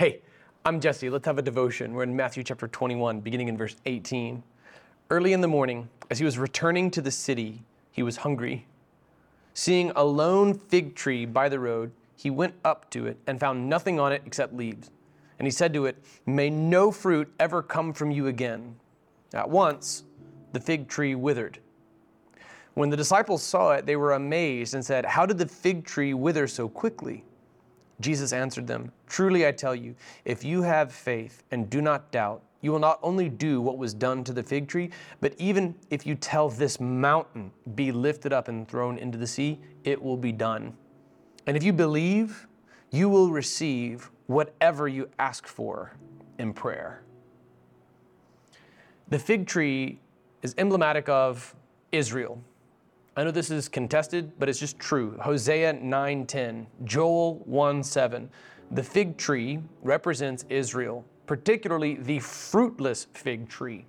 Hey, I'm Jesse. Let's have a devotion. We're in Matthew chapter 21, beginning in verse 18. Early in the morning, as he was returning to the city, he was hungry. Seeing a lone fig tree by the road, he went up to it and found nothing on it except leaves. And he said to it, May no fruit ever come from you again. At once, the fig tree withered. When the disciples saw it, they were amazed and said, How did the fig tree wither so quickly? Jesus answered them, Truly I tell you, if you have faith and do not doubt, you will not only do what was done to the fig tree, but even if you tell this mountain, be lifted up and thrown into the sea, it will be done. And if you believe, you will receive whatever you ask for in prayer. The fig tree is emblematic of Israel. I know this is contested, but it's just true. Hosea 9:10, Joel 1:7. The fig tree represents Israel, particularly the fruitless fig tree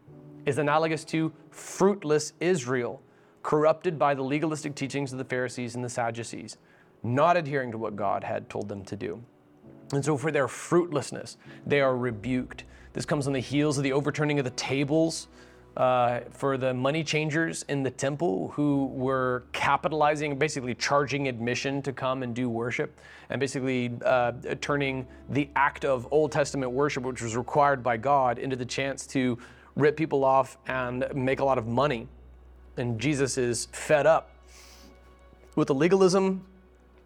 is analogous to fruitless Israel, corrupted by the legalistic teachings of the Pharisees and the Sadducees, not adhering to what God had told them to do. And so, for their fruitlessness, they are rebuked. This comes on the heels of the overturning of the tables uh, for the money changers in the temple who were capitalizing, basically charging admission to come and do worship, and basically uh, turning the act of Old Testament worship, which was required by God, into the chance to rip people off and make a lot of money. And Jesus is fed up with the legalism.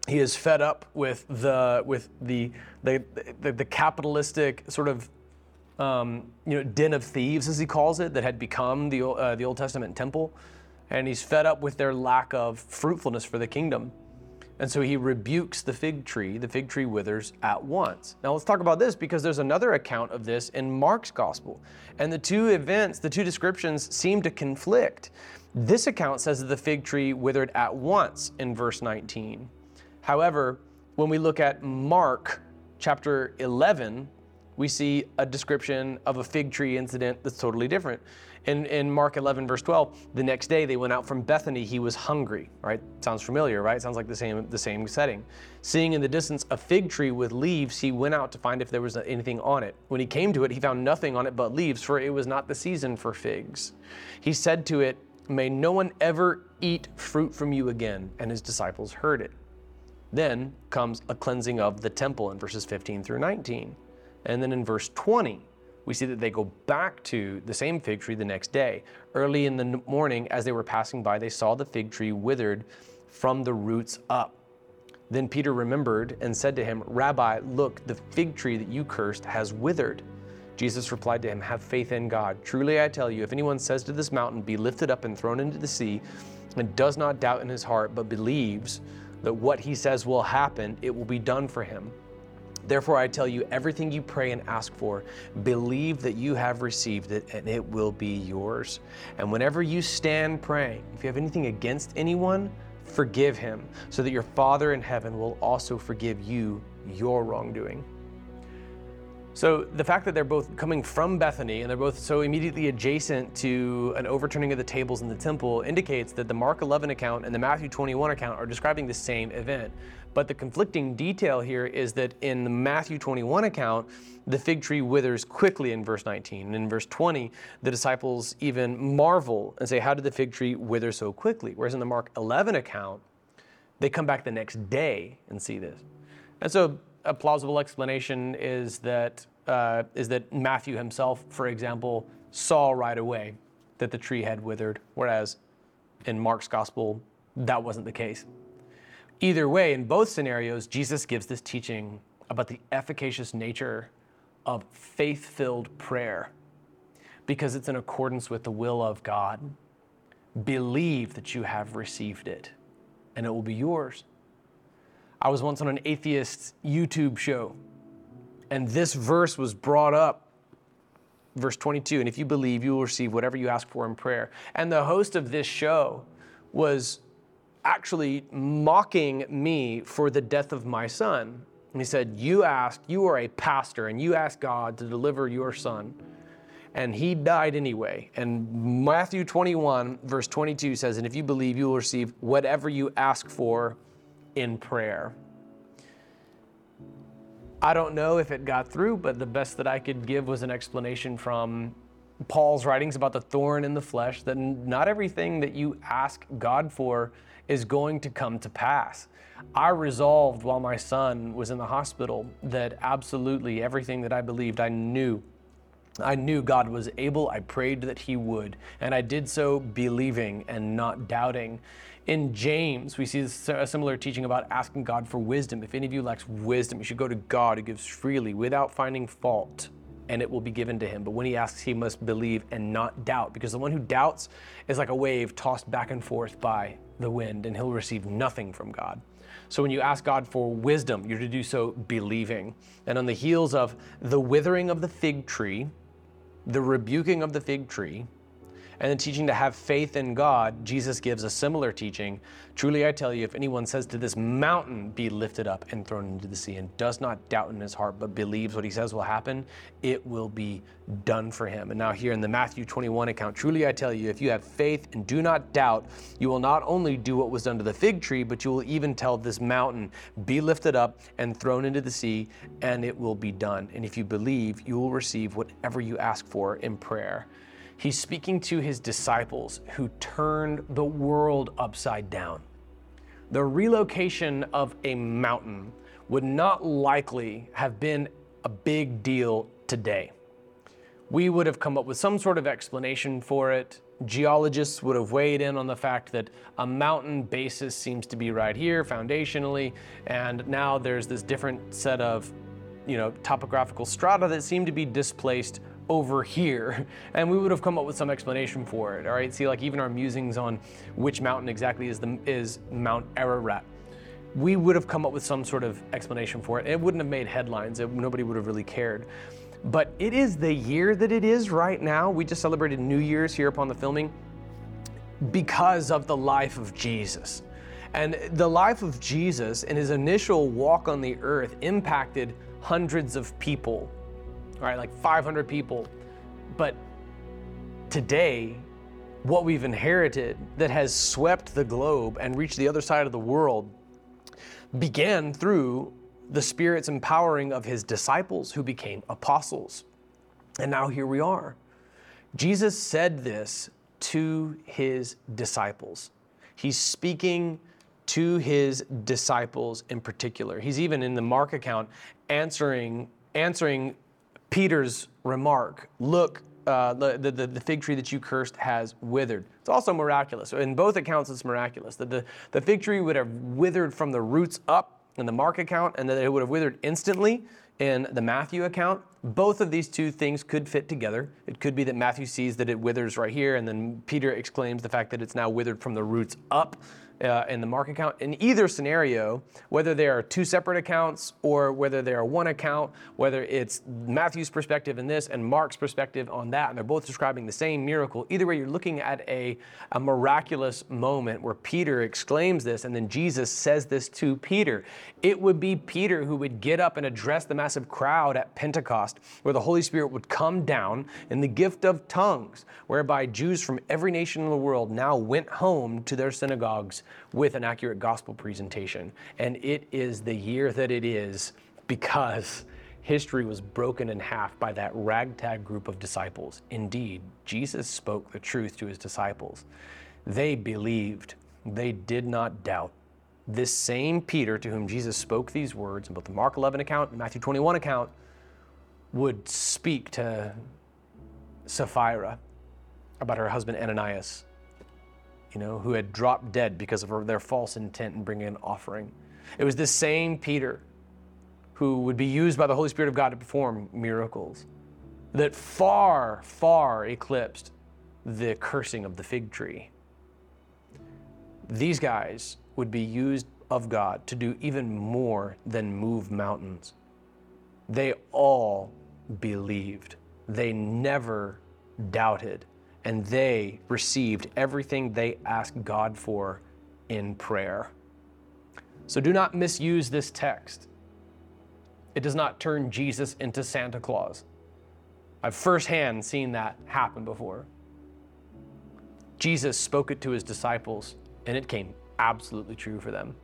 He is fed up with the with the the, the, the capitalistic sort of um, you know, den of thieves, as he calls it, that had become the, uh, the Old Testament temple. And he's fed up with their lack of fruitfulness for the kingdom. And so he rebukes the fig tree. The fig tree withers at once. Now let's talk about this because there's another account of this in Mark's gospel. And the two events, the two descriptions seem to conflict. This account says that the fig tree withered at once in verse 19. However, when we look at Mark chapter 11, we see a description of a fig tree incident that's totally different. In, in Mark 11, verse 12, the next day they went out from Bethany. He was hungry, right? Sounds familiar, right? Sounds like the same, the same setting. Seeing in the distance a fig tree with leaves, he went out to find if there was anything on it. When he came to it, he found nothing on it but leaves, for it was not the season for figs. He said to it, May no one ever eat fruit from you again. And his disciples heard it. Then comes a cleansing of the temple in verses 15 through 19. And then in verse 20, we see that they go back to the same fig tree the next day. Early in the morning, as they were passing by, they saw the fig tree withered from the roots up. Then Peter remembered and said to him, Rabbi, look, the fig tree that you cursed has withered. Jesus replied to him, Have faith in God. Truly I tell you, if anyone says to this mountain, Be lifted up and thrown into the sea, and does not doubt in his heart, but believes that what he says will happen, it will be done for him. Therefore, I tell you, everything you pray and ask for, believe that you have received it and it will be yours. And whenever you stand praying, if you have anything against anyone, forgive him, so that your Father in heaven will also forgive you your wrongdoing. So the fact that they're both coming from Bethany and they're both so immediately adjacent to an overturning of the tables in the temple indicates that the Mark 11 account and the Matthew 21 account are describing the same event. But the conflicting detail here is that in the Matthew 21 account, the fig tree withers quickly in verse 19. And in verse 20, the disciples even marvel and say, How did the fig tree wither so quickly? Whereas in the Mark 11 account, they come back the next day and see this. And so a plausible explanation is that uh, is that Matthew himself, for example, saw right away that the tree had withered, whereas in Mark's gospel that wasn't the case. Either way, in both scenarios, Jesus gives this teaching about the efficacious nature of faith-filled prayer because it's in accordance with the will of God. Believe that you have received it, and it will be yours. I was once on an atheist YouTube show, and this verse was brought up. Verse 22, and if you believe, you will receive whatever you ask for in prayer. And the host of this show was actually mocking me for the death of my son. And he said, You asked, you are a pastor, and you asked God to deliver your son. And he died anyway. And Matthew 21, verse 22 says, And if you believe, you will receive whatever you ask for in prayer. I don't know if it got through, but the best that I could give was an explanation from Paul's writings about the thorn in the flesh that not everything that you ask God for is going to come to pass. I resolved while my son was in the hospital that absolutely everything that I believed, I knew. I knew God was able. I prayed that He would. And I did so believing and not doubting. In James, we see a similar teaching about asking God for wisdom. If any of you lacks wisdom, you should go to God who gives freely without finding fault and it will be given to him. But when he asks, he must believe and not doubt, because the one who doubts is like a wave tossed back and forth by the wind, and he'll receive nothing from God. So when you ask God for wisdom, you're to do so believing. And on the heels of the withering of the fig tree, the rebuking of the fig tree, and the teaching to have faith in God, Jesus gives a similar teaching. Truly I tell you, if anyone says to this mountain, be lifted up and thrown into the sea, and does not doubt in his heart, but believes what he says will happen, it will be done for him. And now, here in the Matthew 21 account, truly I tell you, if you have faith and do not doubt, you will not only do what was done to the fig tree, but you will even tell this mountain, be lifted up and thrown into the sea, and it will be done. And if you believe, you will receive whatever you ask for in prayer. He's speaking to his disciples who turned the world upside down. The relocation of a mountain would not likely have been a big deal today. We would have come up with some sort of explanation for it. Geologists would have weighed in on the fact that a mountain basis seems to be right here foundationally, and now there's this different set of you know, topographical strata that seem to be displaced over here and we would have come up with some explanation for it all right? See like even our musings on which mountain exactly is the is mount ararat. We would have come up with some sort of explanation for it. It wouldn't have made headlines. It, nobody would have really cared. But it is the year that it is right now. We just celebrated new year's here upon the filming because of the life of jesus. And the life of jesus and his initial walk on the earth impacted hundreds of people right? Like 500 people. But today, what we've inherited that has swept the globe and reached the other side of the world began through the Spirit's empowering of his disciples who became apostles. And now here we are. Jesus said this to his disciples. He's speaking to his disciples in particular. He's even in the Mark account answering answering Peter's remark, Look, uh, the, the, the fig tree that you cursed has withered. It's also miraculous. In both accounts, it's miraculous. That the, the fig tree would have withered from the roots up in the Mark account, and that it would have withered instantly in the Matthew account. Both of these two things could fit together. It could be that Matthew sees that it withers right here, and then Peter exclaims the fact that it's now withered from the roots up uh, in the Mark account. In either scenario, whether they are two separate accounts or whether they are one account, whether it's Matthew's perspective in this and Mark's perspective on that, and they're both describing the same miracle, either way, you're looking at a, a miraculous moment where Peter exclaims this and then Jesus says this to Peter. It would be Peter who would get up and address the massive crowd at Pentecost, where the Holy Spirit would come down in the gift of tongues, whereby Jews from every nation in the world now went home to their synagogues with an accurate gospel presentation. And it is the year that it is because history was broken in half by that ragtag group of disciples. Indeed, Jesus spoke the truth to his disciples. They believed, they did not doubt. This same Peter to whom Jesus spoke these words in both the Mark 11 account and Matthew 21 account would speak to Sapphira about her husband Ananias you know, who had dropped dead because of their false intent in bringing an offering. It was this same Peter who would be used by the Holy Spirit of God to perform miracles that far, far eclipsed the cursing of the fig tree. These guys would be used of God to do even more than move mountains. They all believed, they never doubted and they received everything they asked God for in prayer. So do not misuse this text. It does not turn Jesus into Santa Claus. I've firsthand seen that happen before. Jesus spoke it to his disciples, and it came absolutely true for them.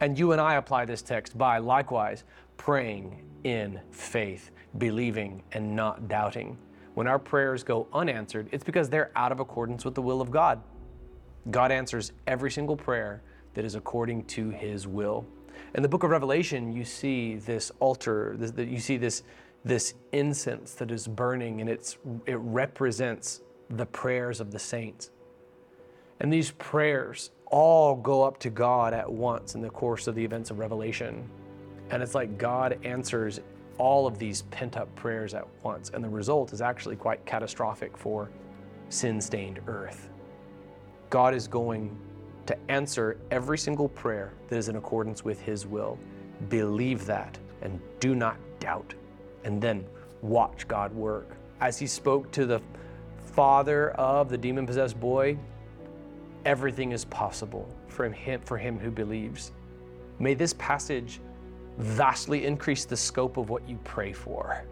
And you and I apply this text by likewise praying in faith, believing and not doubting. When our prayers go unanswered, it's because they're out of accordance with the will of God. God answers every single prayer that is according to his will. In the book of Revelation, you see this altar, this, you see this, this incense that is burning, and it's, it represents the prayers of the saints. And these prayers all go up to God at once in the course of the events of Revelation. And it's like God answers all of these pent up prayers at once. And the result is actually quite catastrophic for sin stained earth. God is going to answer every single prayer that is in accordance with His will. Believe that and do not doubt. And then watch God work. As He spoke to the father of the demon possessed boy, everything is possible for him, for him who believes. May this passage vastly increase the scope of what you pray for.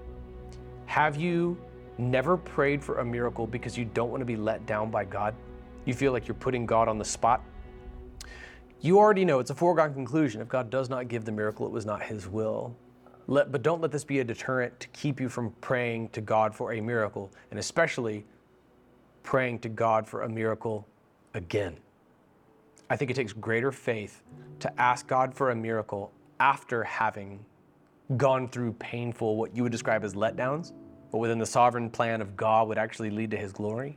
Have you never prayed for a miracle because you don't want to be let down by God? You feel like you're putting God on the spot? You already know it's a foregone conclusion. If God does not give the miracle, it was not His will. Let, but don't let this be a deterrent to keep you from praying to God for a miracle, and especially praying to God for a miracle again. I think it takes greater faith to ask God for a miracle after having gone through painful, what you would describe as letdowns, but within the sovereign plan of God would actually lead to his glory,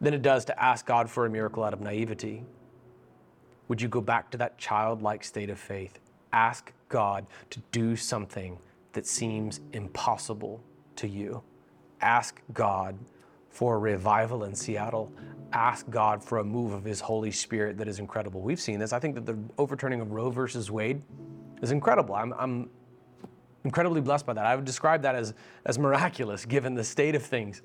than it does to ask God for a miracle out of naivety. Would you go back to that childlike state of faith? Ask God to do something that seems impossible to you. Ask God for a revival in Seattle. Ask God for a move of His Holy Spirit that is incredible. We've seen this. I think that the overturning of Roe versus Wade is incredible. I'm, I'm incredibly blessed by that. I would describe that as, as miraculous given the state of things.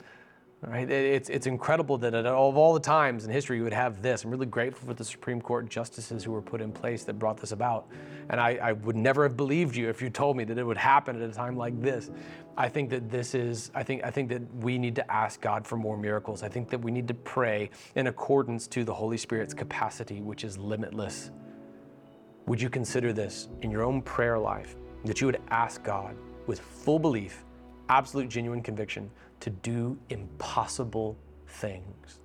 Right? It's, it's incredible that of all the times in history you would have this. I'm really grateful for the Supreme Court justices who were put in place that brought this about. And I, I would never have believed you if you told me that it would happen at a time like this. I think that this is, I think, I think that we need to ask God for more miracles. I think that we need to pray in accordance to the Holy Spirit's capacity, which is limitless. Would you consider this in your own prayer life that you would ask God with full belief, absolute genuine conviction to do impossible things?